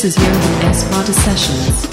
This is Johan S. Vata Sessions.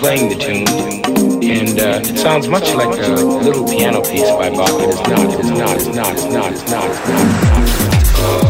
Playing the tune, and uh, it sounds much like a little piano piece by Bach. It is not, it is not, it's not, it's not, it's not, it's not. It's not. piano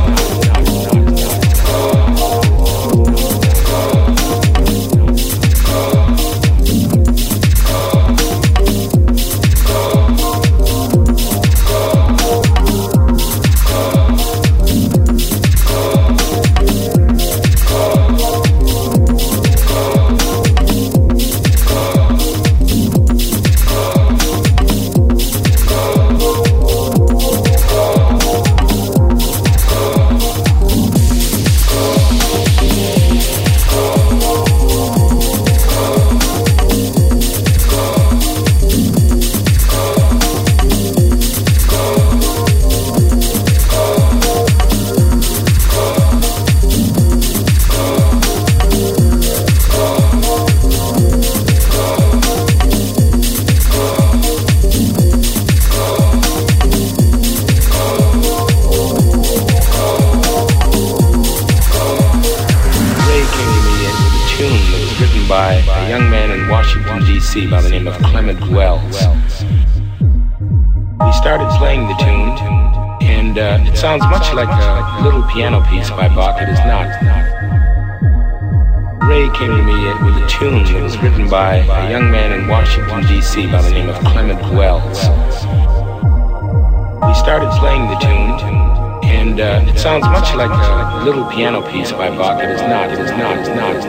written by a young man in Washington, D.C. by the name of Clement Wells. We started playing the tune, and uh, it sounds much like a little piano piece by Bach. It is not. It is not. Not. It's not.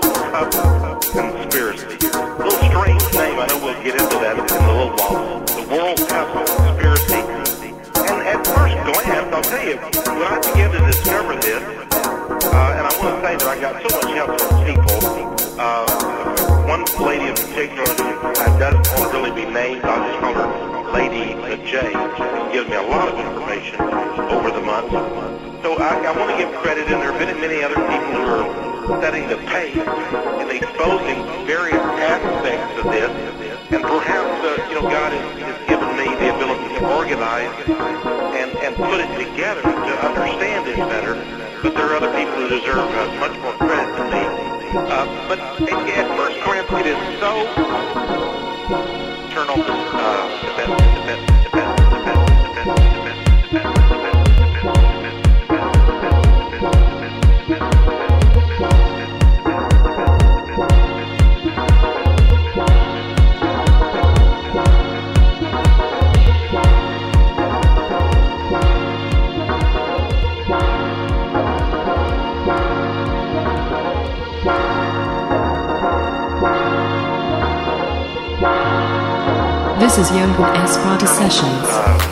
Cup Conspiracy. A little strange name. I know we'll get into that in a little while. The World Cup Conspiracy. And at first glance, I'll tell you, when I began to discover this, uh, and I want to say that I got so much help from people. Uh, one lady in particular who doesn't want to really be named, I'll just call her Lady J. Gives me a lot of information over the months. So I, I want to give credit, and there have been many other people who are setting the pace and exposing various aspects of this. And perhaps, uh, you know, God has, has given me the ability to organize and, and put it together to understand it better. But there are other people who deserve uh, much more credit than me. Uh, but at first glance, it is so. Turn off the, uh, the best, the best, the best, the is Young S Party Sessions.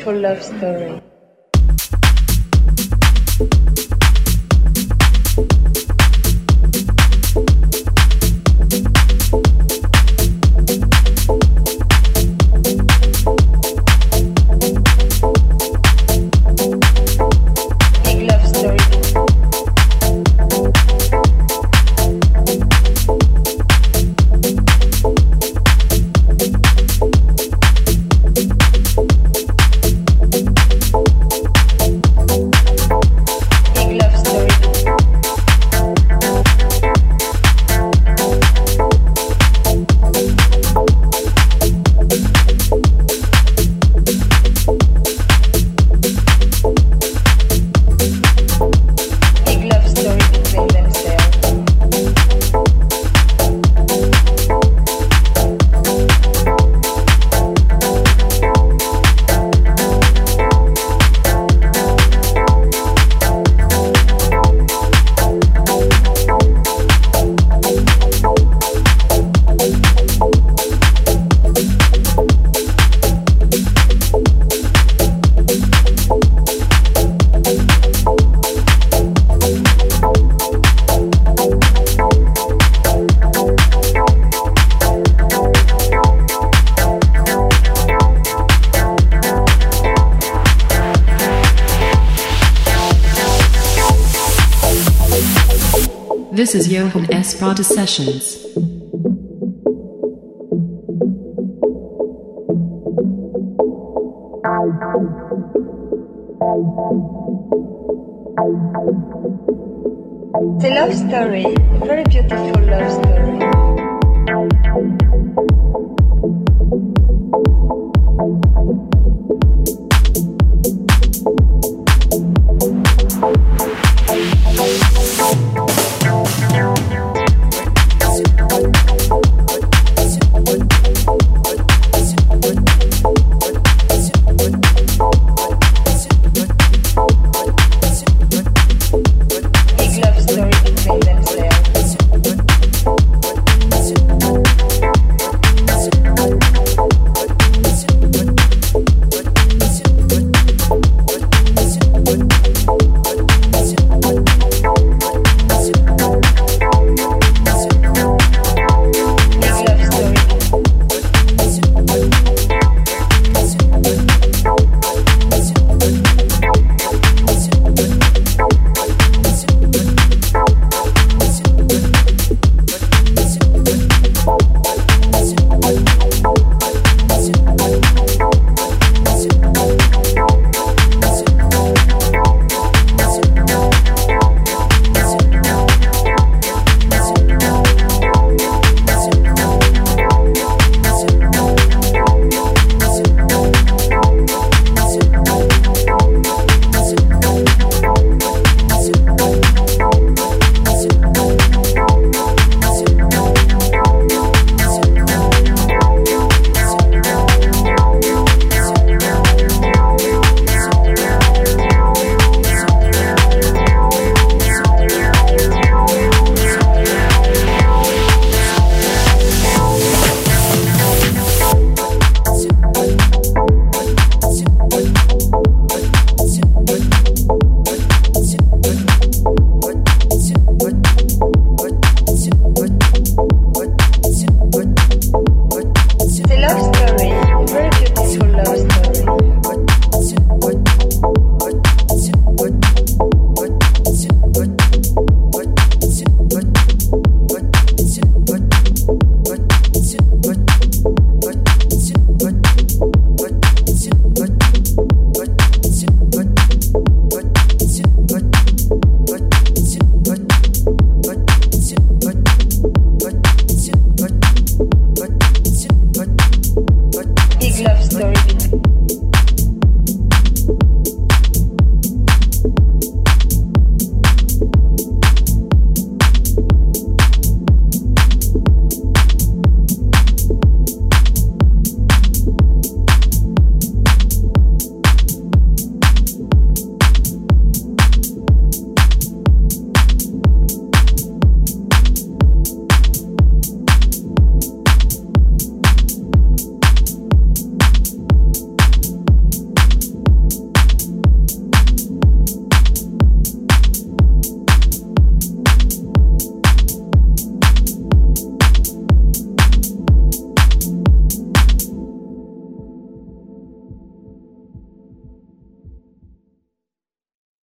Beautiful love story. This is Johan Espada Sessions. The love story, a very beautiful love story.